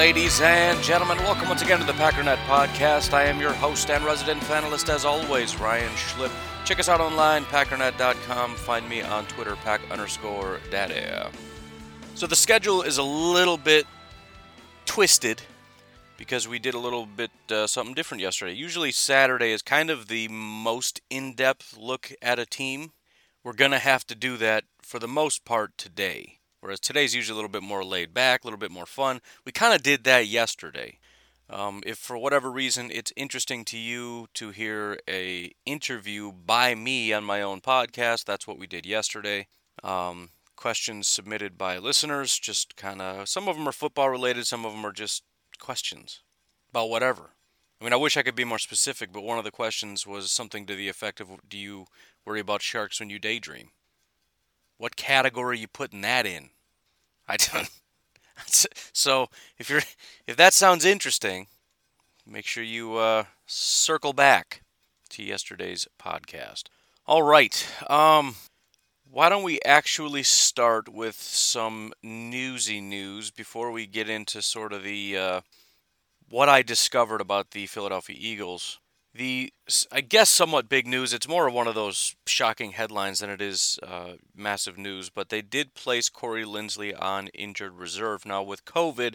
Ladies and gentlemen, welcome once again to the Packernet Podcast. I am your host and resident panelist, as always, Ryan Schlip. Check us out online, packernet.com. Find me on Twitter, pack underscore daddy. So the schedule is a little bit twisted because we did a little bit uh, something different yesterday. Usually Saturday is kind of the most in-depth look at a team. We're going to have to do that for the most part today. Whereas today's usually a little bit more laid back, a little bit more fun. We kind of did that yesterday. Um, if for whatever reason it's interesting to you to hear a interview by me on my own podcast, that's what we did yesterday. Um, questions submitted by listeners, just kind of some of them are football related, some of them are just questions about whatever. I mean, I wish I could be more specific, but one of the questions was something to the effect of, "Do you worry about sharks when you daydream?" What category you putting that in? I don't. So if you're if that sounds interesting, make sure you uh, circle back to yesterday's podcast. All right. Um, why don't we actually start with some newsy news before we get into sort of the uh, what I discovered about the Philadelphia Eagles. The I guess somewhat big news. It's more of one of those shocking headlines than it is uh, massive news. But they did place Corey Linsley on injured reserve. Now with COVID,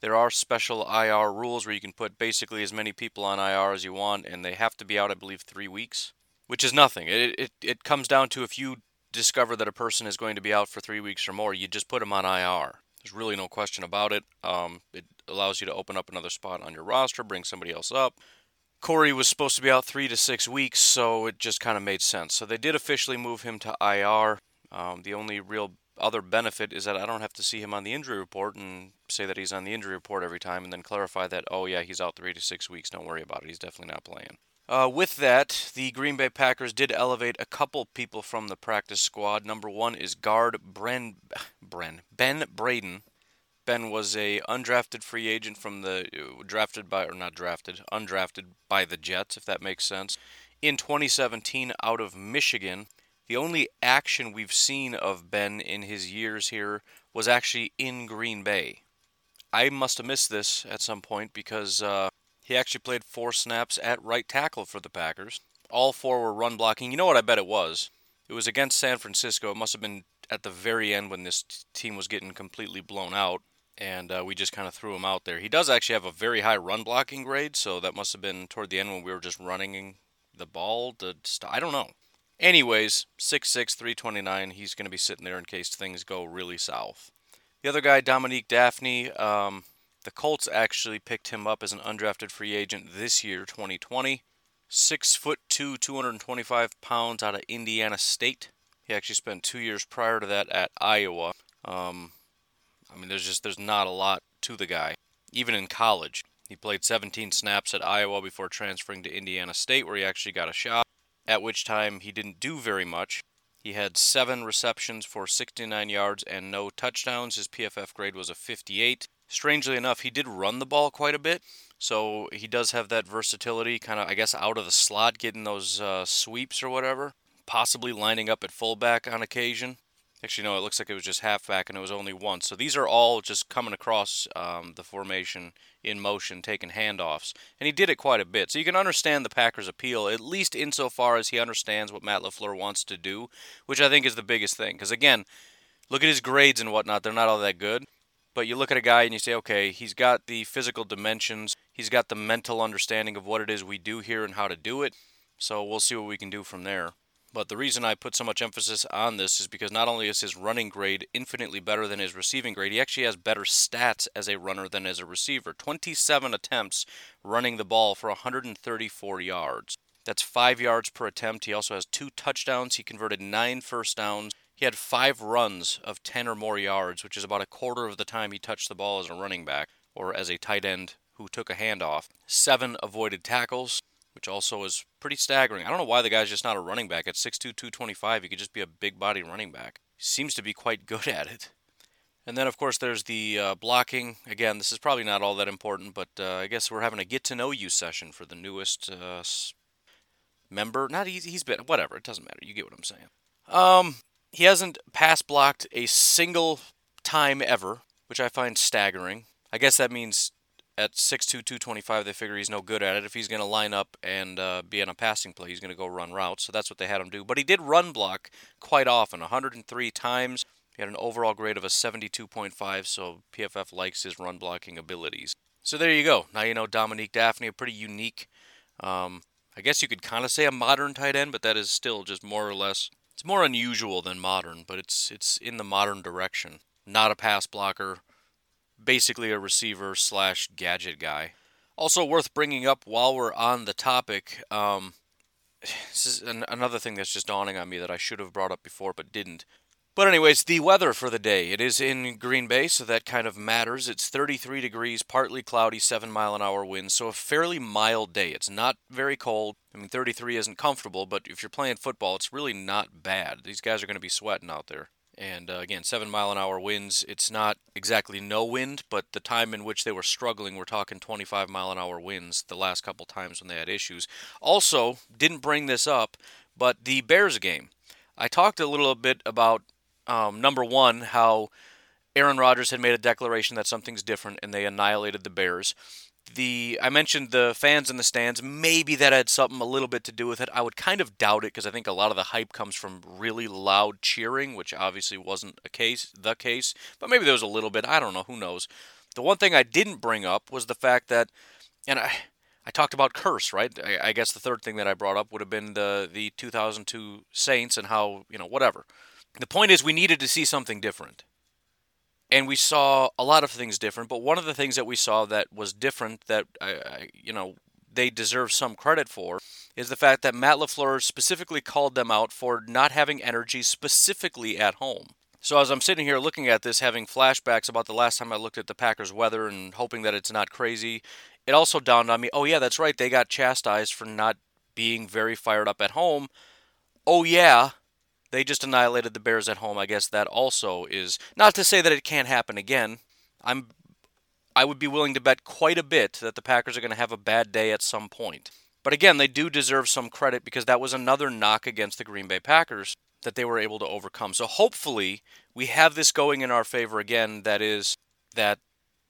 there are special IR rules where you can put basically as many people on IR as you want, and they have to be out, I believe, three weeks, which is nothing. It it it comes down to if you discover that a person is going to be out for three weeks or more, you just put them on IR. There's really no question about it. Um, it allows you to open up another spot on your roster, bring somebody else up. Corey was supposed to be out three to six weeks, so it just kind of made sense. So they did officially move him to IR. Um, the only real other benefit is that I don't have to see him on the injury report and say that he's on the injury report every time and then clarify that, oh, yeah, he's out three to six weeks. Don't worry about it. He's definitely not playing. Uh, with that, the Green Bay Packers did elevate a couple people from the practice squad. Number one is guard Bren, Bren Ben Braden. Ben was a undrafted free agent from the uh, drafted by or not drafted, undrafted by the Jets, if that makes sense. In 2017, out of Michigan, the only action we've seen of Ben in his years here was actually in Green Bay. I must have missed this at some point because uh, he actually played four snaps at right tackle for the Packers. All four were run blocking. You know what I bet it was? It was against San Francisco. It must have been at the very end when this team was getting completely blown out, and uh, we just kind of threw him out there. He does actually have a very high run blocking grade, so that must have been toward the end when we were just running the ball. To st- I don't know. Anyways, 6'6", 329. He's going to be sitting there in case things go really south. The other guy, Dominique Dafney, um, the Colts actually picked him up as an undrafted free agent this year, 2020. Six foot two, 225 pounds out of Indiana State. He actually spent two years prior to that at Iowa. Um, I mean, there's just there's not a lot to the guy, even in college. He played 17 snaps at Iowa before transferring to Indiana State, where he actually got a shot. At which time he didn't do very much. He had seven receptions for 69 yards and no touchdowns. His PFF grade was a 58. Strangely enough, he did run the ball quite a bit, so he does have that versatility, kind of, I guess, out of the slot, getting those uh, sweeps or whatever. Possibly lining up at fullback on occasion. Actually, no, it looks like it was just halfback and it was only once. So these are all just coming across um, the formation in motion, taking handoffs. And he did it quite a bit. So you can understand the Packers' appeal, at least insofar as he understands what Matt LaFleur wants to do, which I think is the biggest thing. Because again, look at his grades and whatnot, they're not all that good. But you look at a guy and you say, okay, he's got the physical dimensions, he's got the mental understanding of what it is we do here and how to do it. So we'll see what we can do from there. But the reason I put so much emphasis on this is because not only is his running grade infinitely better than his receiving grade, he actually has better stats as a runner than as a receiver. 27 attempts running the ball for 134 yards. That's five yards per attempt. He also has two touchdowns. He converted nine first downs. He had five runs of 10 or more yards, which is about a quarter of the time he touched the ball as a running back or as a tight end who took a handoff. Seven avoided tackles which also is pretty staggering. I don't know why the guy's just not a running back. At 6'2", 225, he could just be a big body running back. He seems to be quite good at it. And then, of course, there's the uh, blocking. Again, this is probably not all that important, but uh, I guess we're having a get to know you session for the newest uh, member. Not easy, he's been whatever. It doesn't matter. You get what I'm saying. Um, he hasn't pass blocked a single time ever, which I find staggering. I guess that means at 6'2", 225, they figure he's no good at it. If he's going to line up and uh, be on a passing play, he's going to go run routes. So that's what they had him do. But he did run block quite often, 103 times. He had an overall grade of a 72.5, so PFF likes his run blocking abilities. So there you go. Now you know Dominique Dafney, a pretty unique, um, I guess you could kind of say a modern tight end, but that is still just more or less. It's more unusual than modern, but it's it's in the modern direction. Not a pass blocker, basically a receiver slash gadget guy. Also worth bringing up while we're on the topic, um, this is an, another thing that's just dawning on me that I should have brought up before but didn't. But anyways, the weather for the day. It is in Green Bay, so that kind of matters. It's 33 degrees, partly cloudy, 7 mile an hour winds, so a fairly mild day. It's not very cold. I mean, 33 isn't comfortable, but if you're playing football, it's really not bad. These guys are going to be sweating out there. And uh, again, seven mile an hour winds. It's not exactly no wind, but the time in which they were struggling, we're talking 25 mile an hour winds the last couple times when they had issues. Also, didn't bring this up, but the Bears game. I talked a little bit about um, number one, how Aaron Rodgers had made a declaration that something's different and they annihilated the Bears the I mentioned the fans in the stands. Maybe that had something a little bit to do with it. I would kind of doubt it because I think a lot of the hype comes from really loud cheering, which obviously wasn't a case, the case. But maybe there was a little bit. I don't know. Who knows? The one thing I didn't bring up was the fact that, and I. I talked about curse, right? I, I guess the third thing that I brought up would have been the the 2002 Saints and how you know whatever. The point is, we needed to see something different and we saw a lot of things different. But one of the things that we saw that was different that I, you know they deserve some credit for is the fact that Matt LaFleur specifically called them out for not having energy specifically at home. So as I'm sitting here looking at this, having flashbacks about the last time I looked at the Packers' weather and hoping that it's not crazy, it also dawned on me, oh yeah, that's right, they got chastised for not being very fired up at home. Oh yeah, they just annihilated the Bears at home. I guess that also is not to say that it can't happen again. I'm I would be willing to bet quite a bit that the Packers are going to have a bad day at some point. But again, they do deserve some credit because that was another knock against the Green Bay Packers that they were able to overcome. So hopefully, we have this going in our favor again that is that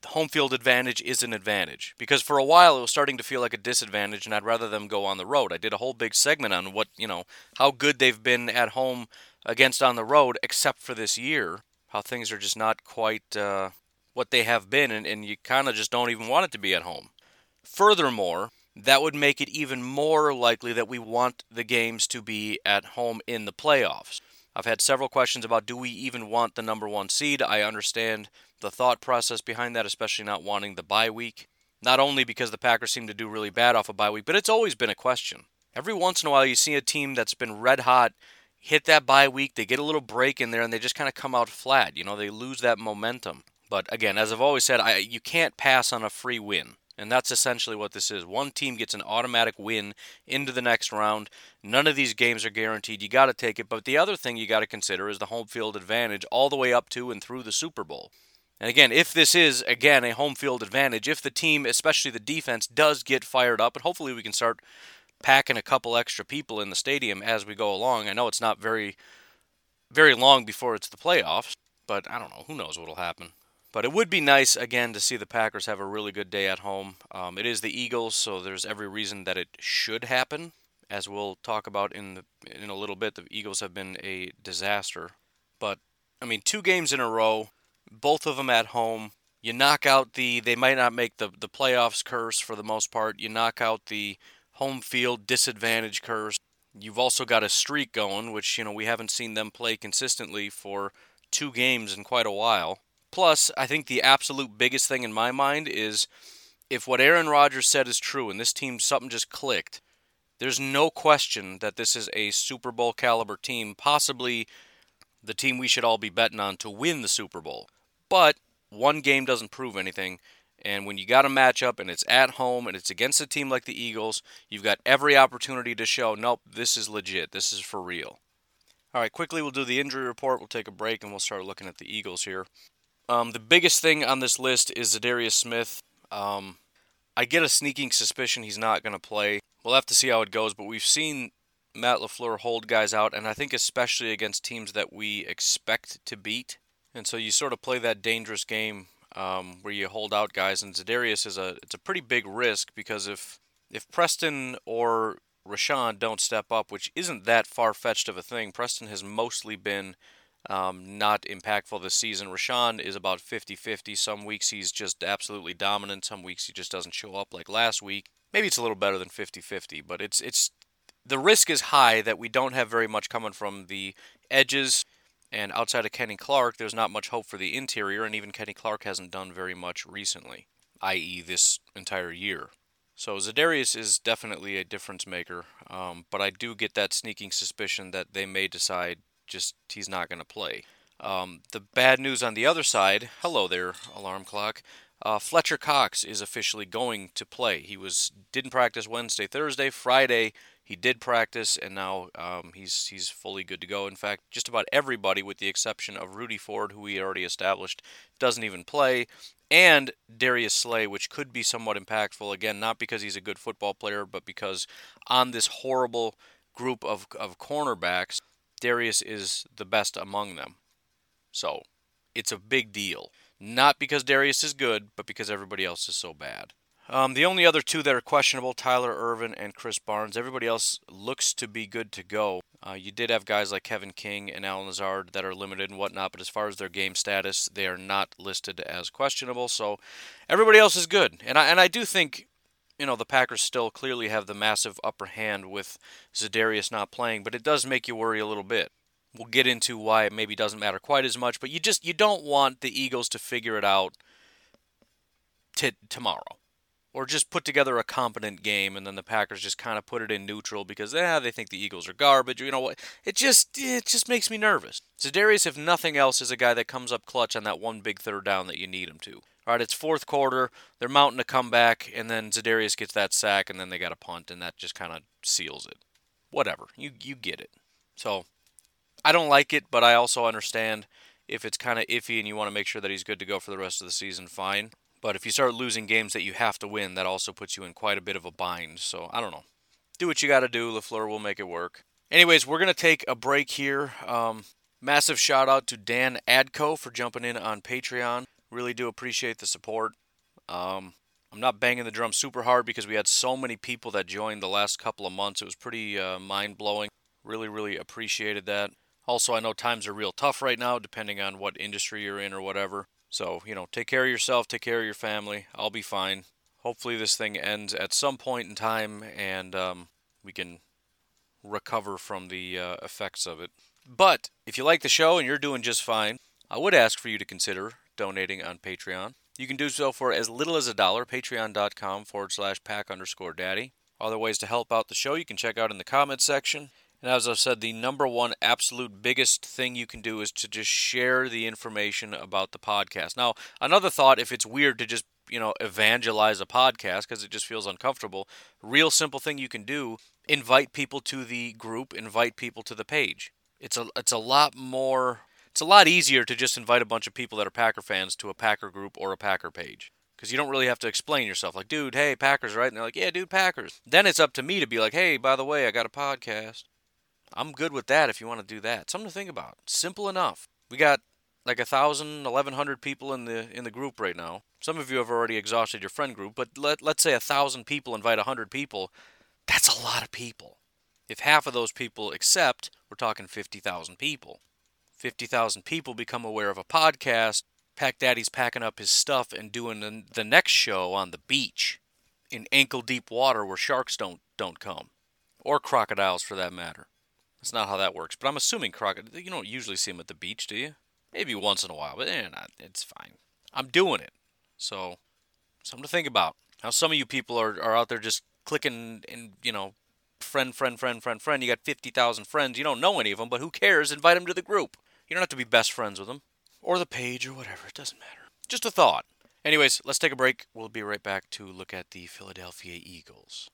home field advantage is an advantage because for a while it was starting to feel like a disadvantage and I'd rather them go on the road. I did a whole big segment on what, you know, how good they've been at home against on the road except for this year, how things are just not quite uh, what they have been and, and you kind of just don't even want it to be at home. Furthermore, that would make it even more likely that we want the games to be at home in the playoffs. I've had several questions about do we even want the number one seed? I understand the thought process behind that, especially not wanting the bye week. Not only because the Packers seem to do really bad off a of bye week, but it's always been a question. Every once in a while, you see a team that's been red hot hit that bye week, they get a little break in there, and they just kind of come out flat. You know, they lose that momentum. But again, as I've always said, I, you can't pass on a free win. And that's essentially what this is. One team gets an automatic win into the next round. None of these games are guaranteed. You got to take it. But the other thing you got to consider is the home field advantage all the way up to and through the Super Bowl. And again, if this is, again, a home field advantage, if the team, especially the defense, does get fired up, and hopefully we can start packing a couple extra people in the stadium as we go along. I know it's not very, very long before it's the playoffs, but I don't know. Who knows what'll happen. But it would be nice, again, to see the Packers have a really good day at home. Um, it is the Eagles, so there's every reason that it should happen. As we'll talk about in the, in a little bit, the Eagles have been a disaster. But I mean, two games in a row, both of them at home. You knock out the they might not make the the playoffs curse for the most part. You knock out the home field disadvantage curse. You've also got a streak going, which, you know, we haven't seen them play consistently for two games in quite a while. Plus, I think the absolute biggest thing in my mind is if what Aaron Rodgers said is true and this team something just clicked, there's no question that this is a Super Bowl caliber team, possibly the team we should all be betting on to win the Super Bowl. But one game doesn't prove anything. And when you got a matchup and it's at home and it's against a team like the Eagles, you've got every opportunity to show, nope, this is legit. This is for real. All right, quickly, we'll do the injury report. We'll take a break and we'll start looking at the Eagles here. Um, the biggest thing on this list is Za'Darius Smith. Um, I get a sneaking suspicion he's not going to play. We'll have to see how it goes, but we've seen Matt LaFleur hold guys out, and I think especially against teams that we expect to beat. And so you sort of play that dangerous game um, where you hold out guys. And Za'Darius is a it's a pretty big risk because if if Preston or Rashan don't step up, which isn't that far fetched of a thing, Preston has mostly been um, not impactful this season. Rashan is about 50 50. Some weeks he's just absolutely dominant, some weeks he just doesn't show up like last week. Maybe it's a little better than 50 50, but it's, it's the risk is high that we don't have very much coming from the edges and outside of Kenny Clark, there's not much hope for the interior, and even Kenny Clark hasn't done very much recently, i.e., this entire year. So Za'Darius is definitely a difference maker, um, but I do get that sneaking suspicion that they may decide just he's not going to play. Um, the bad news on the other side, hello there, alarm clock. Uh, Fletcher Cox is officially going to play. He was didn't practice Wednesday, Thursday, Friday he did practice, and now um, he's he's fully good to go. In fact, just about everybody, with the exception of Rudy Ford, who we already established, doesn't even play, and Darius Slay, which could be somewhat impactful. Again, not because he's a good football player, but because on this horrible group of of cornerbacks, Darius is the best among them. So, it's a big deal. Not because Darius is good, but because everybody else is so bad. Um, the only other two that are questionable, Tyler Ervin and Krys Barnes. Everybody else looks to be good to go. Uh, you did have guys like Kevin King and Allen Lazard that are limited and whatnot, but as far as their game status, they are not listed as questionable. So everybody else is good, and I and I do think, you know, the Packers still clearly have the massive upper hand with Za'Darius not playing, but it does make you worry a little bit. We'll get into why it maybe doesn't matter quite as much, but you just you don't want the Eagles to figure it out t- tomorrow or just put together a competent game and then the Packers just kind of put it in neutral because yeah they think the Eagles are garbage. You know what? It just it just makes me nervous. Za'Darius, if nothing else, is a guy that comes up clutch on that one big third down that you need him to. All right, it's fourth quarter. They're mounting a comeback, and then Za'Darius gets that sack, and then they got a punt, and that just kind of seals it. Whatever, you you get it. So I don't like it, but I also understand if it's kind of iffy and you want to make sure that he's good to go for the rest of the season. Fine. But if you start losing games that you have to win, that also puts you in quite a bit of a bind. So I don't know. Do what you got to do. LaFleur will make it work. Anyways, we're going to take a break here. Um, massive shout out to Dan Adco for jumping in on Patreon. Really do appreciate the support. Um, I'm not banging the drum super hard because we had so many people that joined the last couple of months. It was pretty uh, mind blowing. Really, really appreciated that. Also, I know times are real tough right now, depending on what industry you're in or whatever. So, you know, take care of yourself, take care of your family. I'll be fine. Hopefully, this thing ends at some point in time and um, we can recover from the uh, effects of it. But if you like the show and you're doing just fine, I would ask for you to consider donating on Patreon. You can do so for as little as a dollar, patreon.com forward slash pack underscore daddy. Other ways to help out the show you can check out in the comments section. And as I've said, the number one absolute biggest thing you can do is to just share the information about the podcast. Now, another thought if it's weird to just, you know, evangelize a podcast because it just feels uncomfortable, real simple thing you can do, invite people to the group, invite people to the page. It's a it's a lot more it's a lot easier to just invite a bunch of people that are Packer fans to a Packer group or a Packer page because you don't really have to explain yourself. Like, dude, hey, Packers, right? And they're like, yeah, dude, Packers. Then it's up to me to be like, hey, by the way, I got a podcast. I'm good with that if you want to do that. Something to think about. Simple enough. We got like a thousand, eleven hundred people in the in the group right now. Some of you have already exhausted your friend group, but let let's say a thousand people invite a hundred people. That's a lot of people. If half of those people accept, we're talking fifty thousand people. Fifty thousand people become aware of a podcast. Pack Daddy's packing up his stuff and doing the, next show on the beach in ankle deep water where sharks don't don't come or crocodiles for that matter. That's not how that works, but I'm assuming crocodile. You don't usually see them at the beach, do you? Maybe once in a while, but eh, not, it's fine. I'm doing it, so something to think about. Now, some of you people are, are out there just clicking and you know, friend, friend, friend, friend, friend. You got fifty thousand friends. You don't know any of them, but who cares? Invite them to the group. You don't have to be best friends with them or the page or whatever. It doesn't matter. Just a thought. Anyways, let's take a break. We'll be right back to look at the Philadelphia Eagles.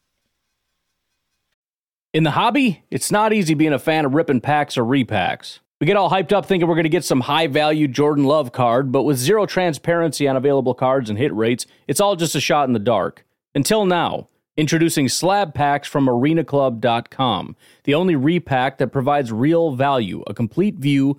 In the hobby, it's not easy being a fan of ripping packs or repacks. We get all hyped up thinking we're going to get some high value Jordan Love card, but with zero transparency on available cards and hit rates, it's all just a shot in the dark. Until now, introducing slab packs from arenaclub.com, the only repack that provides real value, a complete view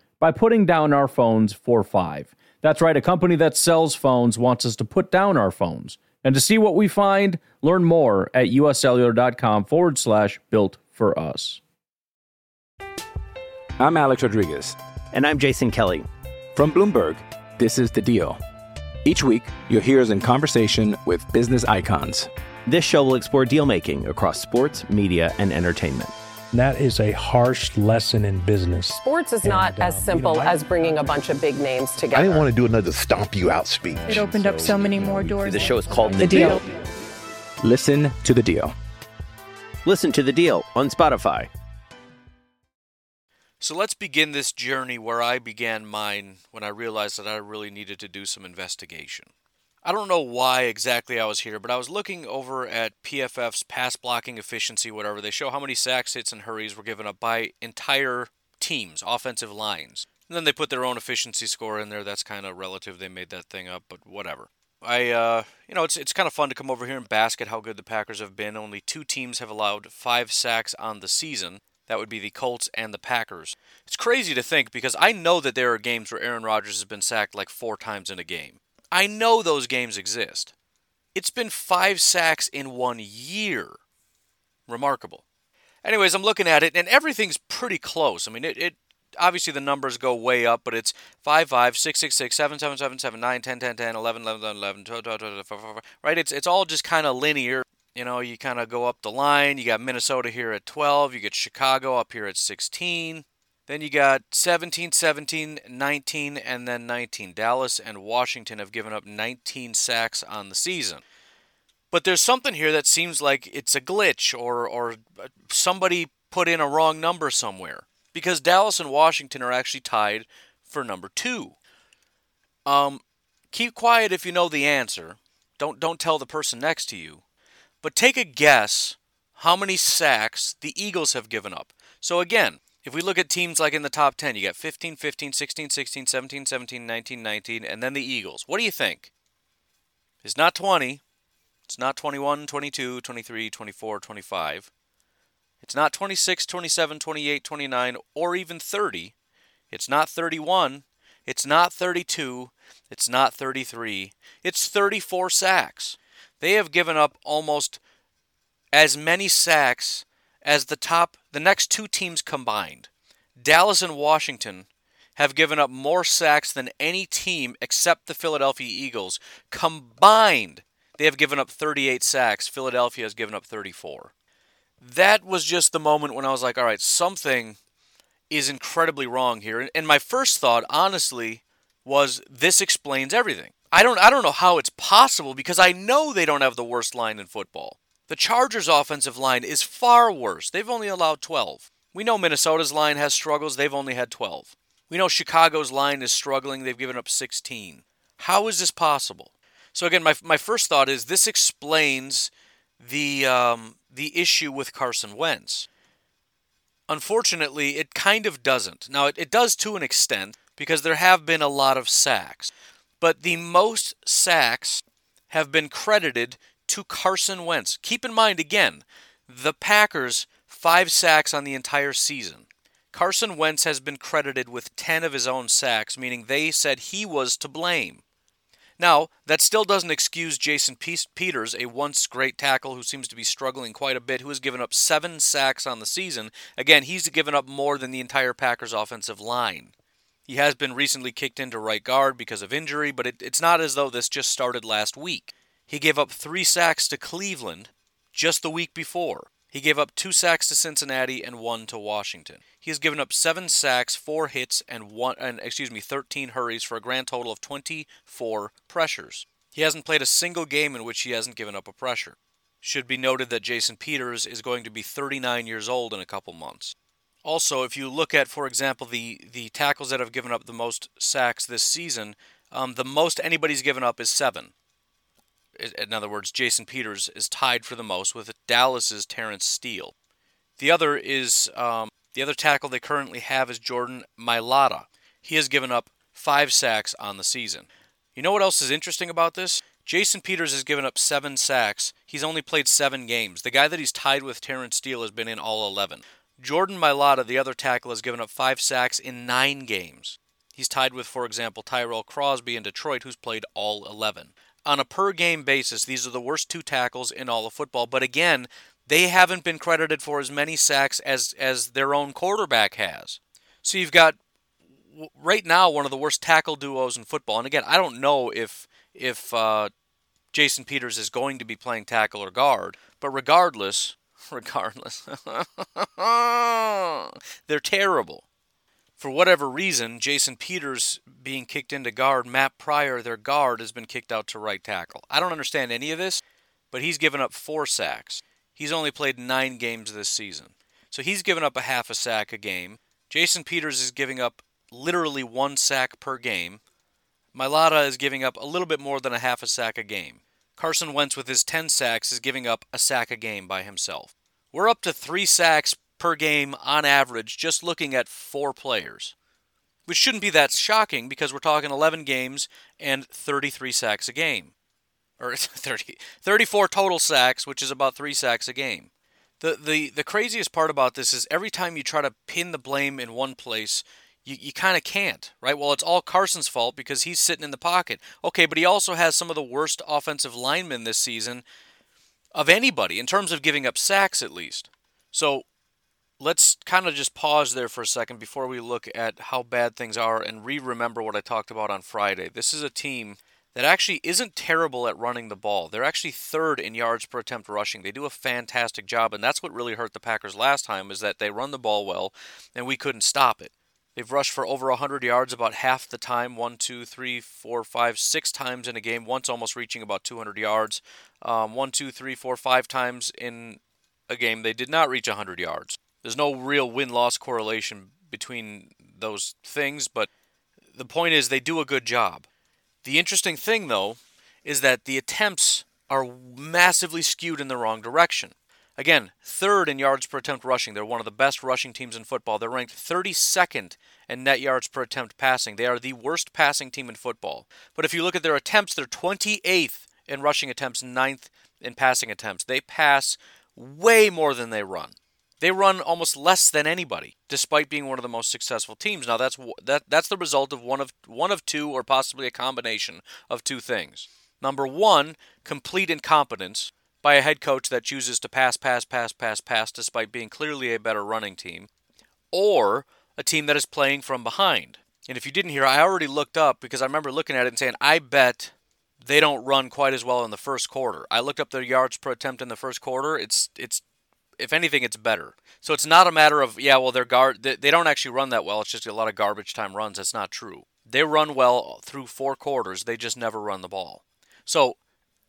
by putting down our phones for five. That's right, a company that sells phones wants us to put down our phones. And to see what we find, learn more at uscellular.com forward slash built for us. I'm Alex Rodriguez. And I'm Jason Kelly. From Bloomberg, this is The Deal. Each week, you'll hear us in conversation with business icons. This show will explore deal making across sports, media, and entertainment. That is a harsh lesson in business. Sports is not And, uh, as you simple know, I- as bringing a bunch of big names together. I didn't want to do another stomp you out speech. It opened up so many more doors. The show is called The Deal. Listen to The Deal. Listen to the deal on Spotify. So let's begin this journey where I began mine when I realized that I really needed to do some investigation. I don't know why exactly I was here, but I was looking over at PFF's pass blocking efficiency, whatever. They show how many sacks, hits, and hurries were given up by entire teams, offensive lines. And then they put their own efficiency score in there. That's kind of relative. They made that thing up, but whatever. I, uh, you know, it's it's kind of fun to come over here and bask at how good the Packers have been. Only two teams have allowed five sacks on the season. That would be the Colts and the Packers. It's crazy to think because I know that there are games where Aaron Rodgers has been sacked like four times in a game. I know those games exist. It's been five sacks in one year. Remarkable. Anyways, I'm looking at it and everything's pretty close. I mean, it, it obviously the numbers go way up, but it's 5 5, 6 6 6, 7 7 7 7, 9 10 10 10, 11 11 11, 12 12 12, 12, 12, right? It's, it's all just kind of linear. You know, you kind of go up the line. You got Minnesota here at 12. You get Chicago up here at 16. Then you got 17, 17, 19, and then 19. Dallas and Washington have given up 19 sacks on the season. But there's something here that seems like it's a glitch or, or somebody put in a wrong number somewhere. Because Dallas and Washington are actually tied for number two. Um, keep quiet if you know the answer. Don't don't tell the person next to you. But take a guess how many sacks the Eagles have given up. So again, if we look at teams like in the top 10, you got 15, 15, 16, 16, 17, 17, 19, 19, and then the Eagles. What do you think? It's not 20. It's not 21, 22, 23, 24, 25. It's not 26, 27, 28, 29, or even 30. It's not 31. It's not 32. It's not 33. It's 34 sacks. They have given up almost as many sacks as the top the next two teams combined. Dallas and Washington have given up more sacks than any team except the Philadelphia Eagles combined. They have given up 38 sacks. Philadelphia has given up 34. That was just the moment when I was like, all right, something is incredibly wrong here. And my first thought, honestly, was this explains everything. I don't I don't know how it's possible because I know they don't have the worst line in football. The Chargers' offensive line is far worse. They've only allowed 12. We know Minnesota's line has struggles. They've only had 12. We know Chicago's line is struggling. They've given up 16. How is this possible? So again, my, my first thought is this explains the um, the issue with Carson Wentz. Unfortunately, it kind of doesn't. Now, it, it does to an extent because there have been a lot of sacks, but the most sacks have been credited to Carson Wentz. Keep in mind again, the Packers five sacks on the entire season. Carson Wentz has been credited with 10 of his own sacks, meaning they said he was to blame. Now, that still doesn't excuse Jason Peters, a once great tackle who seems to be struggling quite a bit, who has given up seven sacks on the season. Again, he's given up more than the entire Packers offensive line. He has been recently kicked into right guard because of injury, but it, it's not as though this just started last week. He gave up three sacks to Cleveland just the week before. He gave up two sacks to Cincinnati and one to Washington. He has given up seven sacks, four hits, and one and excuse me, 13 hurries for a grand total of 24 pressures. He hasn't played a single game in which he hasn't given up a pressure. Should be noted that Jason Peters is going to be 39 years old in a couple months. Also, if you look at, for example, the the tackles that have given up the most sacks this season, um, the most anybody's given up is seven in other words, Jason Peters is tied for the most with Dallas's Terence Steele. The other is um, the other tackle they currently have is Jordan Mailata. He has given up five sacks on the season. You know what else is interesting about this? Jason Peters has given up seven sacks. He's only played seven games. The guy that he's tied with, Terence Steele, has been in all 11. Jordan Mailata, the other tackle, has given up five sacks in nine games. He's tied with, for example, Tyrell Crosby in Detroit, who's played all 11 on a per game basis, these are the worst two tackles in all of football. But again, they haven't been credited for as many sacks as as their own quarterback has. So you've got right now one of the worst tackle duos in football. And again, I don't know if if uh, Jason Peters is going to be playing tackle or guard, but regardless, regardless, they're terrible for whatever reason, Jason Peters being kicked into guard, Matt Pryor, their guard, has been kicked out to right tackle. I don't understand any of this, but he's given up four sacks. He's only played nine games this season. So he's given up a half a sack a game. Jason Peters is giving up literally one sack per game. Mailata is giving up a little bit more than a half a sack a game. Carson Wentz, with his 10 sacks, is giving up a sack a game by himself. We're up to three sacks per game on average just looking at four players. Which shouldn't be that shocking because we're talking 11 games and 33 sacks a game. Or 30, 34 total sacks, which is about 3 sacks a game. The, the, the craziest part about this is every time you try to pin the blame in one place, you, you kind of can't, right? Well, it's all Carson's fault because he's sitting in the pocket. Okay, but he also has some of the worst offensive linemen this season of anybody, in terms of giving up sacks at least. So let's kind of just pause there for a second before we look at how bad things are and re remember what I talked about on Friday. This is a team that actually isn't terrible at running the ball. They're actually third in yards per attempt rushing. They do a fantastic job, and that's what really hurt the Packers last time is that they run the ball well, and we couldn't stop it. They've rushed for over 100 yards about half the time one, two, three, four, five, six times in a game, once almost reaching about 200 yards. Um, one, two, three, four, five times in a game, they did not reach 100 yards. There's no real win loss correlation between those things, but the point is they do a good job. The interesting thing, though, is that the attempts are massively skewed in the wrong direction. Again, third in yards per attempt rushing. They're one of the best rushing teams in football. They're ranked 32nd in net yards per attempt passing. They are the worst passing team in football. But if you look at their attempts, they're 28th in rushing attempts, 9th in passing attempts. They pass way more than they run. They run almost less than anybody, despite being one of the most successful teams. Now that's that that's the result of one of one of two, or possibly a combination of two things. Number one, complete incompetence by a head coach that chooses to pass, pass, pass, pass, pass, despite being clearly a better running team, or a team that is playing from behind. And if you didn't hear, I already looked up because I remember looking at it and saying, I bet they don't run quite as well in the first quarter. I looked up their yards per attempt in the first quarter. It's it's if anything, it's better. So it's not a matter of yeah, well, they're guard. They, don't actually run that well. It's just a lot of garbage time runs. That's not true. They run well through four quarters. They just never run the ball. So,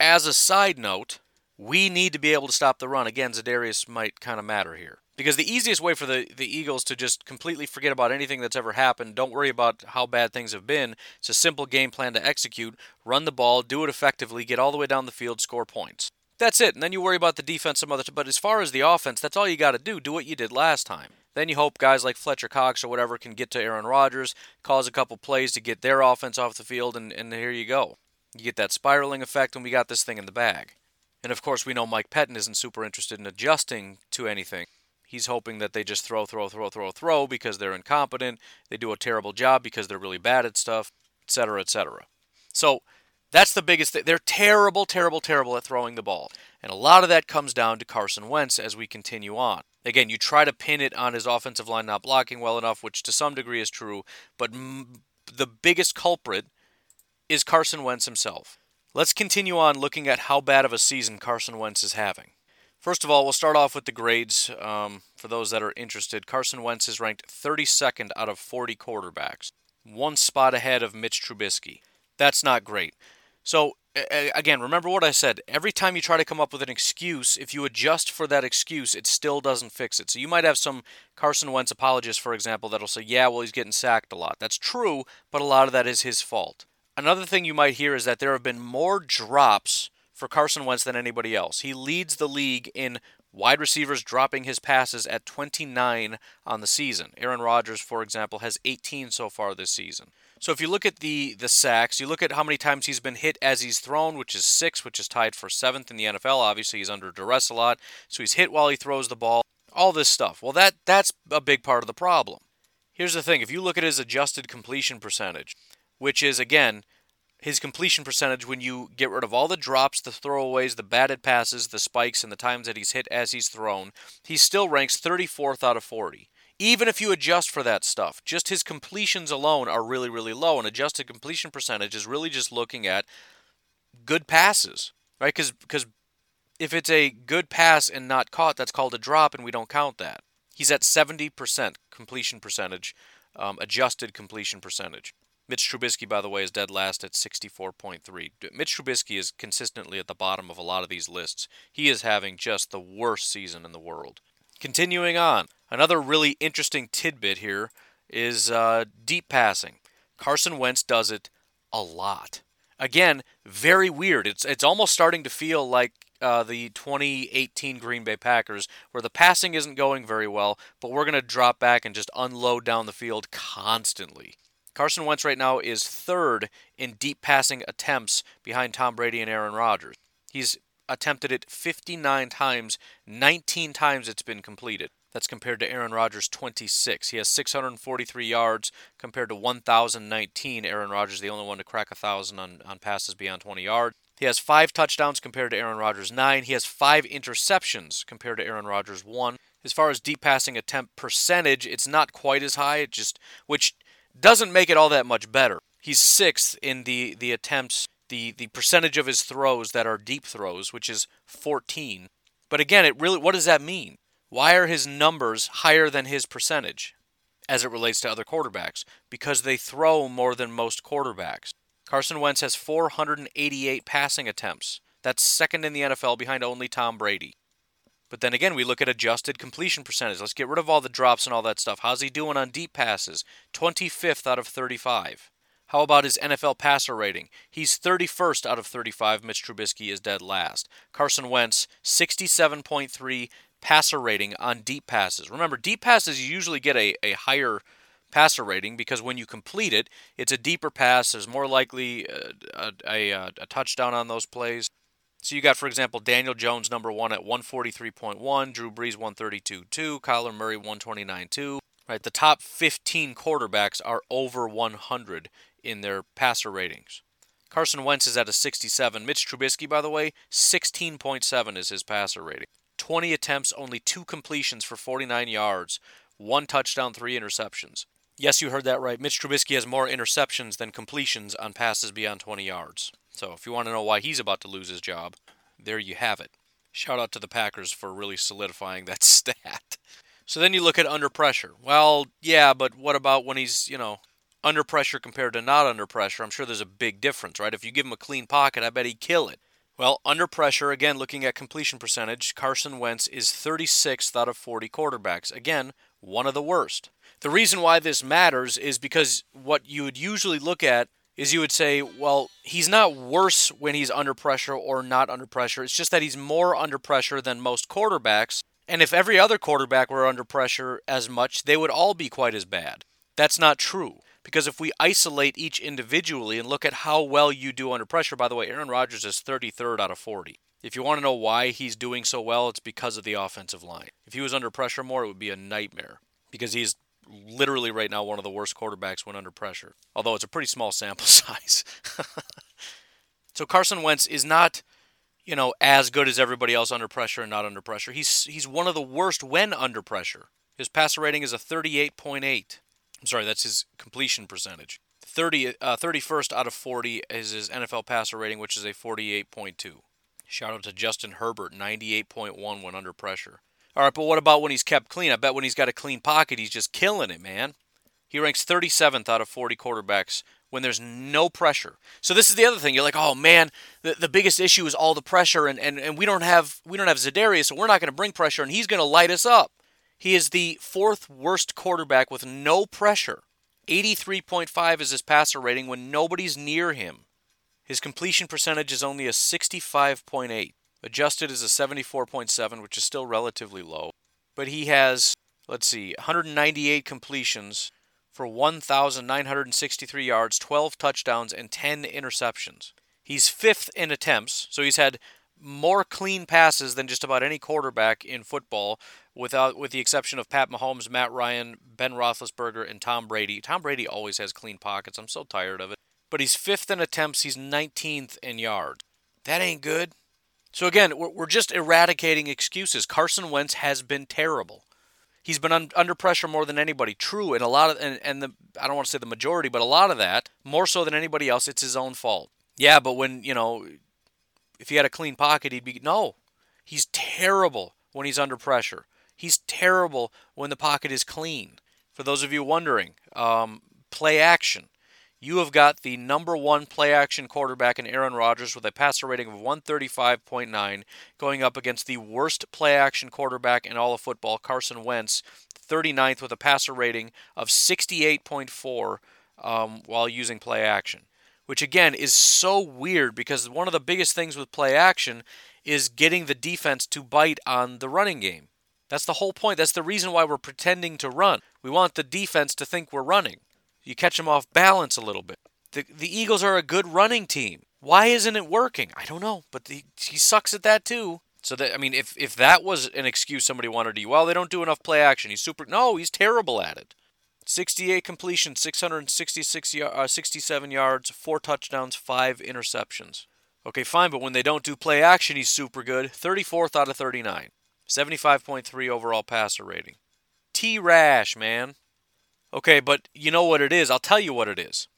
as a side note, we need to be able to stop the run. Again, Za'Darius might kind of matter here. Because the easiest way for the, the Eagles to just completely forget about anything that's ever happened, don't worry about how bad things have been. It's a simple game plan to execute, run the ball, do it effectively, get all the way down the field, score points. That's it. And then you worry about the defense some other t- but as far as the offense, that's all you got to do. Do what you did last time. Then you hope guys like Fletcher Cox or whatever can get to Aaron Rodgers, cause a couple plays to get their offense off the field, and, and here you go. You get that spiraling effect, and we got this thing in the bag. And of course, we know Mike Pettine isn't super interested in adjusting to anything. He's hoping that they just throw, throw, throw, throw, throw because they're incompetent. They do a terrible job because they're really bad at stuff, etc., etc. So that's the biggest thing. They're terrible, terrible, terrible at throwing the ball. And a lot of that comes down to Carson Wentz as we continue on. Again, you try to pin it on his offensive line not blocking well enough, which to some degree is true, but m- the biggest culprit is Carson Wentz himself. Let's continue on looking at how bad of a season Carson Wentz is having. First of all, we'll start off with the grades. Um, for those that are interested, Carson Wentz is ranked 32nd out of 40 quarterbacks, one spot ahead of Mitch Trubisky. That's not great. So, again, remember what I said. Every time you try to come up with an excuse, if you adjust for that excuse, it still doesn't fix it. So, you might have some Carson Wentz apologists, for example, that'll say, yeah, well, he's getting sacked a lot. That's true, but a lot of that is his fault. Another thing you might hear is that there have been more drops for Carson Wentz than anybody else. He leads the league in wide receivers dropping his passes at 29 on the season. Aaron Rodgers, for example, has 18 so far this season. So if you look at the the sacks, you look at how many times he's been hit as he's thrown, which is six, which is tied for seventh in the NFL. Obviously, he's under duress a lot, so he's hit while he throws the ball. All this stuff. Well, that that's a big part of the problem. Here's the thing: if you look at his adjusted completion percentage, which is again his completion percentage when you get rid of all the drops, the throwaways, the batted passes, the spikes, and the times that he's hit as he's thrown, he still ranks 34th out of 40. Even if you adjust for that stuff, just his completions alone are really, really low. And adjusted completion percentage is really just looking at good passes, right? Because if it's a good pass and not caught, that's called a drop, and we don't count that. He's at 70% completion percentage, um, adjusted completion percentage. Mitch Trubisky, by the way, is dead last at 64.3. Mitch Trubisky is consistently at the bottom of a lot of these lists. He is having just the worst season in the world. Continuing on, another really interesting tidbit here is uh, deep passing. Carson Wentz does it a lot. Again, very weird. It's it's almost starting to feel like uh, the 2018 Green Bay Packers, where the passing isn't going very well, but we're going to drop back and just unload down the field constantly. Carson Wentz right now is third in deep passing attempts behind Tom Brady and Aaron Rodgers. He's attempted it 59 times, 19 times it's been completed. That's compared to Aaron Rodgers' 26. He has 643 yards compared to 1,019. Aaron Rodgers, the only one to crack 1,000 on, on passes beyond 20 yards. He has five touchdowns compared to Aaron Rodgers' nine. He has five interceptions compared to Aaron Rodgers' one. As far as deep passing attempt percentage, it's not quite as high. It just, which doesn't make it all that much better. He's sixth in the, the attempts, the, the percentage of his throws that are deep throws, which is 14. But again, it really what does that mean? Why are his numbers higher than his percentage as it relates to other quarterbacks? Because they throw more than most quarterbacks. Carson Wentz has 488 passing attempts. That's second in the NFL behind only Tom Brady. But then again, we look at adjusted completion percentage. Let's get rid of all the drops and all that stuff. How's he doing on deep passes? 25th out of 35. How about his NFL passer rating? He's 31st out of 35. Mitch Trubisky is dead last. Carson Wentz, 67.3 passer rating on deep passes. Remember, deep passes you usually get a, a higher passer rating because when you complete it, it's a deeper pass. There's more likely a, a, a, a touchdown on those plays. So you got, for example, Daniel Jones number one at 143.1, Drew Brees 132.2, Kyler Murray 129.2. Right, the top 15 quarterbacks are over 100 in their passer ratings. Carson Wentz is at a 67. Mitch Trubisky, by the way, 16.7 is his passer rating. 20 attempts, only two completions for 49 yards, one touchdown, three interceptions. Yes, you heard that right. Mitch Trubisky has more interceptions than completions on passes beyond 20 yards. So if you want to know why he's about to lose his job, there you have it. Shout out to the Packers for really solidifying that stat. So then you look at under pressure. Well, yeah, but what about when he's, you know, under pressure compared to not under pressure? I'm sure there's a big difference, right? If you give him a clean pocket, I bet he'd kill it. Well, under pressure, again, looking at completion percentage, Carson Wentz is 36th out of 40 quarterbacks. Again, one of the worst. The reason why this matters is because what you would usually look at is you would say, well, he's not worse when he's under pressure or not under pressure. It's just that he's more under pressure than most quarterbacks. And if every other quarterback were under pressure as much, they would all be quite as bad. That's not true. Because if we isolate each individually and look at how well you do under pressure, by the way, Aaron Rodgers is 33rd out of 40. If you want to know why he's doing so well, it's because of the offensive line. If he was under pressure more, it would be a nightmare because he's literally right now one of the worst quarterbacks when under pressure, although it's a pretty small sample size. so Carson Wentz is not, you know, as good as everybody else under pressure and not under pressure. He's he's one of the worst when under pressure. His passer rating is a 38.8. I'm sorry, that's his completion percentage. 30, uh, 31st out of 40 is his NFL passer rating, which is a 48.2. Shout out to Justin Herbert, 98.1 when under pressure. All right, but what about when he's kept clean? I bet when he's got a clean pocket, he's just killing it, man. He ranks 37th out of 40 quarterbacks when there's no pressure. So this is the other thing. You're like, oh man, the, the biggest issue is all the pressure, and, and, and we don't have we don't have Za'Darius, so we're not going to bring pressure, and he's going to light us up. He is the fourth worst quarterback with no pressure. 83.5 is his passer rating when nobody's near him. His completion percentage is only a 65.8. Adjusted is a 74.7, which is still relatively low. But he has, let's see, 198 completions for 1,963 yards, 12 touchdowns, and 10 interceptions. He's fifth in attempts, so he's had more clean passes than just about any quarterback in football, without with the exception of Pat Mahomes, Matt Ryan, Ben Roethlisberger, and Tom Brady. Tom Brady always has clean pockets. I'm so tired of it. But he's fifth in attempts. He's 19th in yards. That ain't good. So again, we're, just eradicating excuses. Carson Wentz has been terrible. He's been un, under pressure more than anybody. True, and a lot of and, and the I don't want to say the majority, but a lot of that, more so than anybody else, it's his own fault. Yeah, but when you know if he had a clean pocket, he'd be no. He's terrible when he's under pressure. He's terrible when the pocket is clean. For those of you wondering, um, play action. You have got the number one play action quarterback in Aaron Rodgers with a passer rating of 135.9, going up against the worst play action quarterback in all of football, Carson Wentz, 39th with a passer rating of 68.4 um, while using play action which again is so weird because one of the biggest things with play action is getting the defense to bite on the running game. That's the whole point. That's the reason why we're pretending to run. We want the defense to think we're running. You catch them off balance a little bit. The, the Eagles are a good running team. Why isn't it working? I don't know, but the, he sucks at that too. So that I mean, if if that was an excuse somebody wanted to well, they don't do enough play action. He's super. No, he's terrible at it. 68 completions, 666 uh, 67 yards, four touchdowns, five interceptions. Okay, fine, but when they don't do play action, he's super good. 34th out of 39. 75.3 overall passer rating. T Rash, man. Okay, but you know what it is? I'll tell you what it is.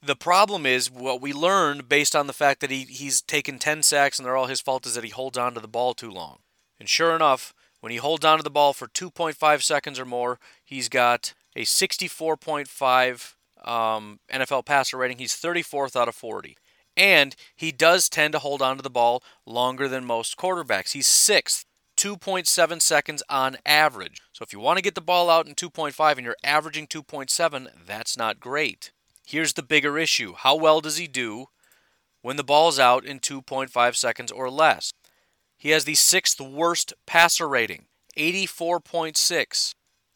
The problem is what we learned based on the fact that he, he's taken 10 sacks and they're all his fault is that he holds on to the ball too long. And sure enough, when he holds on to the ball for 2.5 seconds or more, he's got a 64.5 um, NFL passer rating. He's 34th out of 40. And he does tend to hold on to the ball longer than most quarterbacks. He's sixth, 2.7 seconds on average. So if you want to get the ball out in 2.5 and you're averaging 2.7, that's not great. Here's the bigger issue how well does he do when the ball's out in 2.5 seconds or less? He has the sixth worst passer rating, 84.6.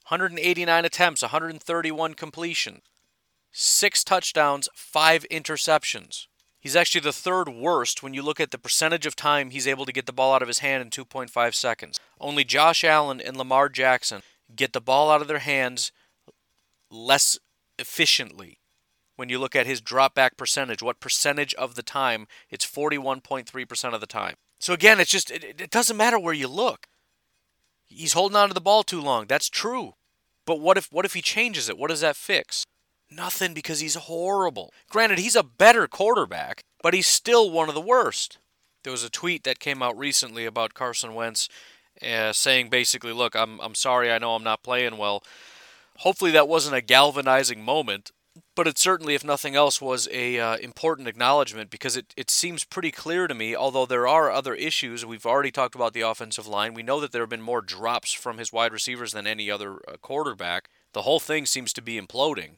189 attempts, 131 completion, six touchdowns, five interceptions. He's actually the third worst when you look at the percentage of time he's able to get the ball out of his hand in 2.5 seconds. Only Josh Allen and Lamar Jackson get the ball out of their hands less efficiently. When you look at his drop back percentage, what percentage of the time? It's 41.3% of the time. So again, it's just, it, it doesn't matter where you look. He's holding on to the ball too long. That's true. But what if what if he changes it? What does that fix? Nothing because he's horrible. Granted, he's a better quarterback, but he's still one of the worst. There was a tweet that came out recently about Carson Wentz uh, saying basically, "Look, I'm I'm sorry. I know I'm not playing well. Hopefully that wasn't a galvanizing moment, but it certainly, if nothing else, was a uh, important acknowledgement because it, it seems pretty clear to me. Although there are other issues, we've already talked about the offensive line. We know that there have been more drops from his wide receivers than any other uh, quarterback. The whole thing seems to be imploding.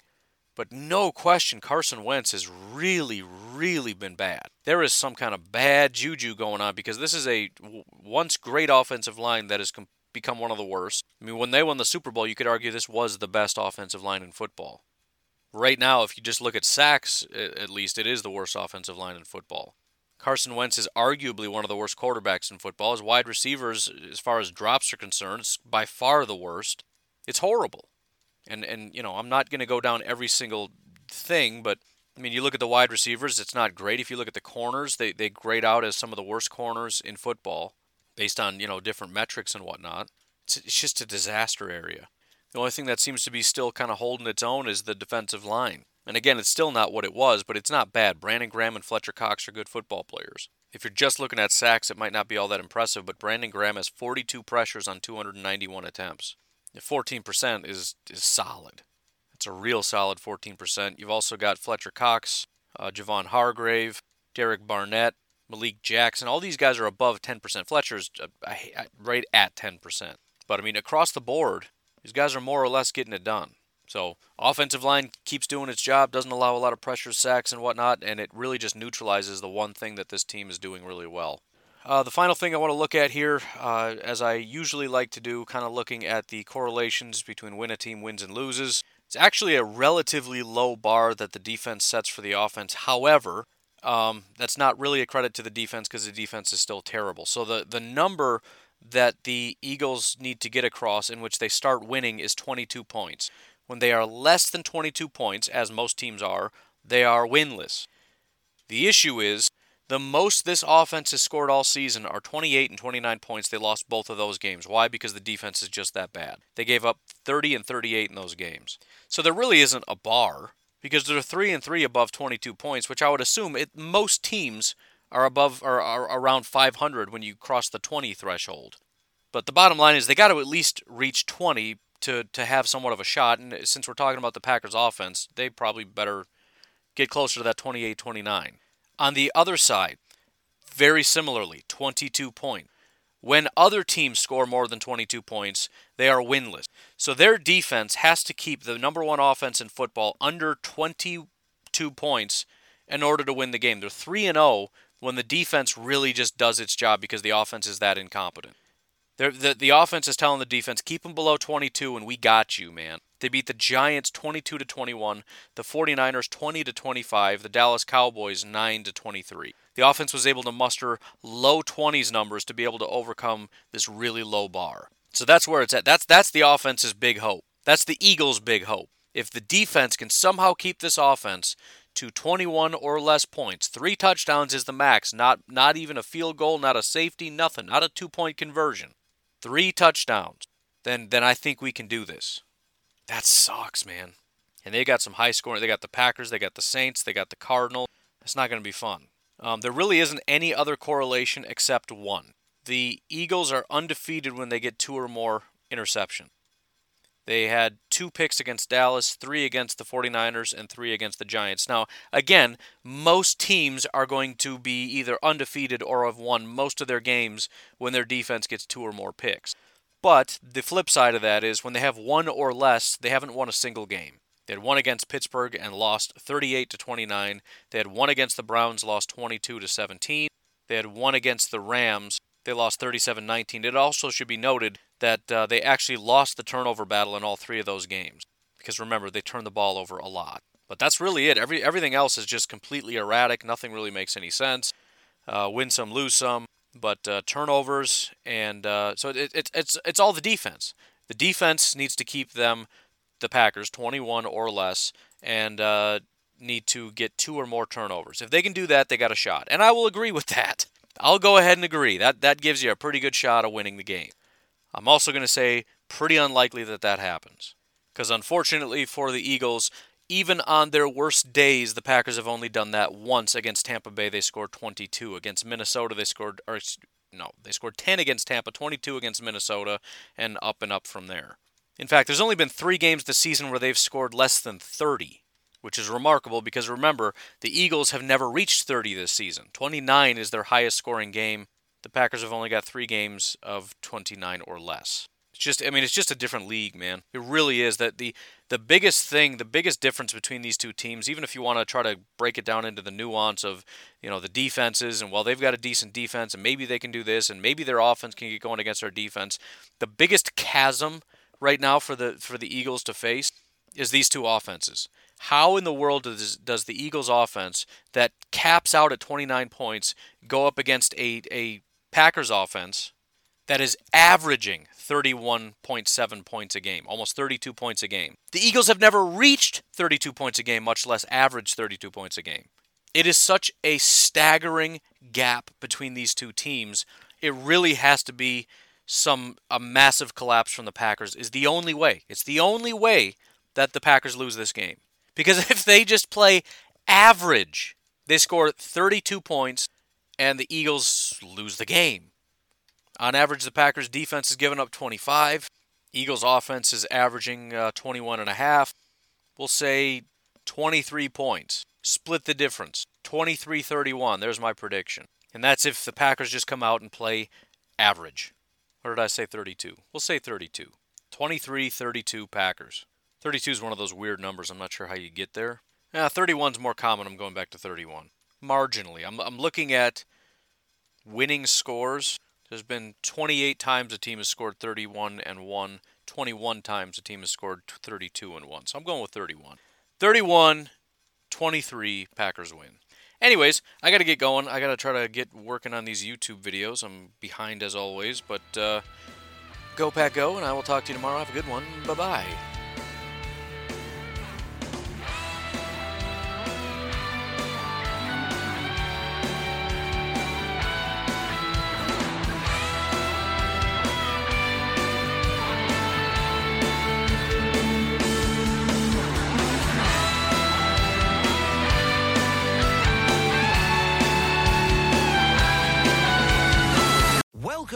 But no question, Carson Wentz has really, really been bad. There is some kind of bad juju going on because this is a once great offensive line that has com- become one of the worst. I mean, when they won the Super Bowl, you could argue this was the best offensive line in football. Right now, if you just look at sacks, at least, it is the worst offensive line in football. Carson Wentz is arguably one of the worst quarterbacks in football. His wide receivers, as far as drops are concerned, is by far the worst. It's horrible. And and you know, I'm not going to go down every single thing, but I mean, you look at the wide receivers, it's not great. If you look at the corners, they they grade out as some of the worst corners in football based on, you know, different metrics and whatnot. It's, it's just a disaster area. The only thing that seems to be still kind of holding its own is the defensive line. And again, it's still not what it was, but it's not bad. Brandon Graham and Fletcher Cox are good football players. If you're just looking at sacks, it might not be all that impressive, but Brandon Graham has 42 pressures on 291 attempts. 14% is, is solid. It's a real solid 14%. You've also got Fletcher Cox, uh, Javon Hargrave, Derek Barnett, Malik Jackson. All these guys are above 10%. Fletcher's uh, right at 10%. But I mean, across the board, these guys are more or less getting it done. So offensive line keeps doing its job, doesn't allow a lot of pressure, sacks, and whatnot, and it really just neutralizes the one thing that this team is doing really well. Uh, the final thing I want to look at here, uh, as I usually like to do, kind of looking at the correlations between when a team wins and loses. It's actually a relatively low bar that the defense sets for the offense. However, um, that's not really a credit to the defense because the defense is still terrible. So the, the number that the Eagles need to get across in which they start winning is 22 points. When they are less than 22 points, as most teams are, they are winless. The issue is the most this offense has scored all season are 28 and 29 points. They lost both of those games. Why? Because the defense is just that bad. They gave up 30 and 38 in those games. So there really isn't a bar because they're 3 and 3 above 22 points, which I would assume it, most teams are above or are around 500 when you cross the 20 threshold. But the bottom line is they got to at least reach 20 to to have somewhat of a shot. And since we're talking about the Packers offense, they probably better get closer to that 28-29. On the other side, very similarly, 22 point. When other teams score more than 22 points, they are winless. So their defense has to keep the number one offense in football under 22 points in order to win the game. They're 3 and 0 when the defense really just does its job because the offense is that incompetent. The, the offense is telling the defense, keep them below 22 and we got you, man. They beat the Giants 22 to 21, the 49ers 20 to 25, the Dallas Cowboys 9 to 23. The offense was able to muster low 20s numbers to be able to overcome this really low bar. So that's where it's at. That's that's the offense's big hope. That's the Eagles' big hope. If the defense can somehow keep this offense to 21 or less points. Three touchdowns is the max, not not even a field goal, not a safety, nothing, not a two-point conversion. Three touchdowns. Then then I think we can do this. That sucks, man. And they got some high scoring. They got the Packers, they got the Saints, they got the Cardinals. It's not going to be fun. Um, there really isn't any other correlation except one. The Eagles are undefeated when they get two or more interceptions. They had two picks against Dallas, three against the 49ers, and three against the Giants. Now, again, most teams are going to be either undefeated or have won most of their games when their defense gets two or more picks. But the flip side of that is when they have one or less, they haven't won a single game. They had one against Pittsburgh and lost 38 to 29. They had one against the Browns, lost 22 to 17. They had one against the Rams. They lost 37 19. It also should be noted that uh, they actually lost the turnover battle in all three of those games. Because remember, they turned the ball over a lot. But that's really it. Every everything else is just completely erratic. Nothing really makes any sense. Uh, win some, lose some. But uh, turnovers and uh, so it, it, it's it's all the defense. The defense needs to keep them, the Packers, 21 or less, and uh, need to get two or more turnovers. If they can do that, they got a shot. And I will agree with that. I'll go ahead and agree. That that gives you a pretty good shot of winning the game. I'm also going to say pretty unlikely that that happens. Because unfortunately for the Eagles, even on their worst days, the Packers have only done that once against Tampa Bay. They scored 22. Against Minnesota, they scored, or no, they scored 10 against Tampa, 22 against Minnesota, and up and up from there. In fact, there's only been three games this season where they've scored less than 30. Which is remarkable because remember, the Eagles have never reached 30 this season. 29 is their highest scoring game. The Packers have only got three games of 29 or less. It's just, I mean, it's just a different league, man. It really is. That the the biggest thing, the biggest difference between these two teams, even if you want to try to break it down into the nuance of, you know, the defenses and well, they've got a decent defense and maybe they can do this and maybe their offense can get going against our defense. The biggest chasm right now for the for the Eagles to face is these two offenses. How in the world does does the Eagles offense that caps out at 29 points go up against a a Packers offense that is averaging 31.7 points a game, almost 32 points a game. The Eagles have never reached 32 points a game, much less average 32 points a game. It is such a staggering gap between these two teams. It really has to be some a massive collapse from the Packers is the only way. It's the only way that the Packers lose this game. Because if they just play average, they score 32 points and the Eagles lose the game. On average, the Packers defense has given up 25. Eagles offense is averaging uh, 21 and a half. We'll say 23 points. Split the difference. 23-31. There's my prediction. And that's if the Packers just come out and play average. Or did I say 32? We'll say 32. 23-32 Packers. 32 is one of those weird numbers. I'm not sure how you get there. Yeah, 31 is more common. I'm going back to 31. Marginally. I'm, I'm looking at winning scores there's been 28 times a team has scored 31 and 1, 21 times a team has scored 32 and 1. So I'm going with 31. 31 23 Packers win. Anyways, I got to get going. I got to try to get working on these YouTube videos. I'm behind as always, but uh, go Pack Go, and I will talk to you tomorrow. Have a good one. Bye bye.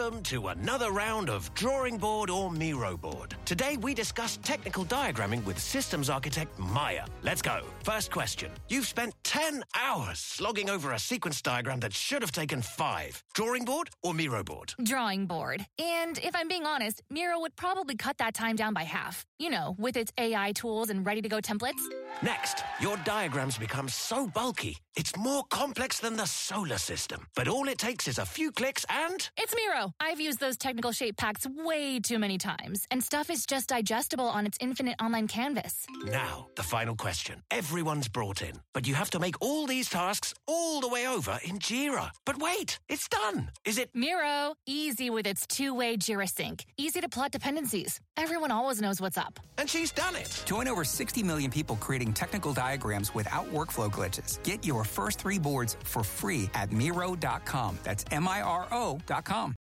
Welcome to another round of Drawing Board or Miro Board. Today we discuss technical diagramming with systems architect Maya. Let's go. First question. You've spent 10 hours slogging over a sequence diagram that should have taken five. Drawing board or Miro board? Drawing board. And if I'm being honest, Miro would probably cut that time down by half. You know, with its AI tools and ready to go templates. Next, your diagrams become so bulky, it's more complex than the solar system. But all it takes is a few clicks and. It's Miro. I've used those technical shape packs way too many times, and stuff is just digestible on its infinite online canvas. Now, the final question. Everyone's brought in, but you have to make all these tasks all the way over in Jira. But wait, it's done. Is it? Miro, easy with its two way Jira sync. Easy to plot dependencies. Everyone always knows what's up. And she's done it. Join over 60 million people creating technical diagrams without workflow glitches. Get your first three boards for free at Miro.com. That's M I R O.com.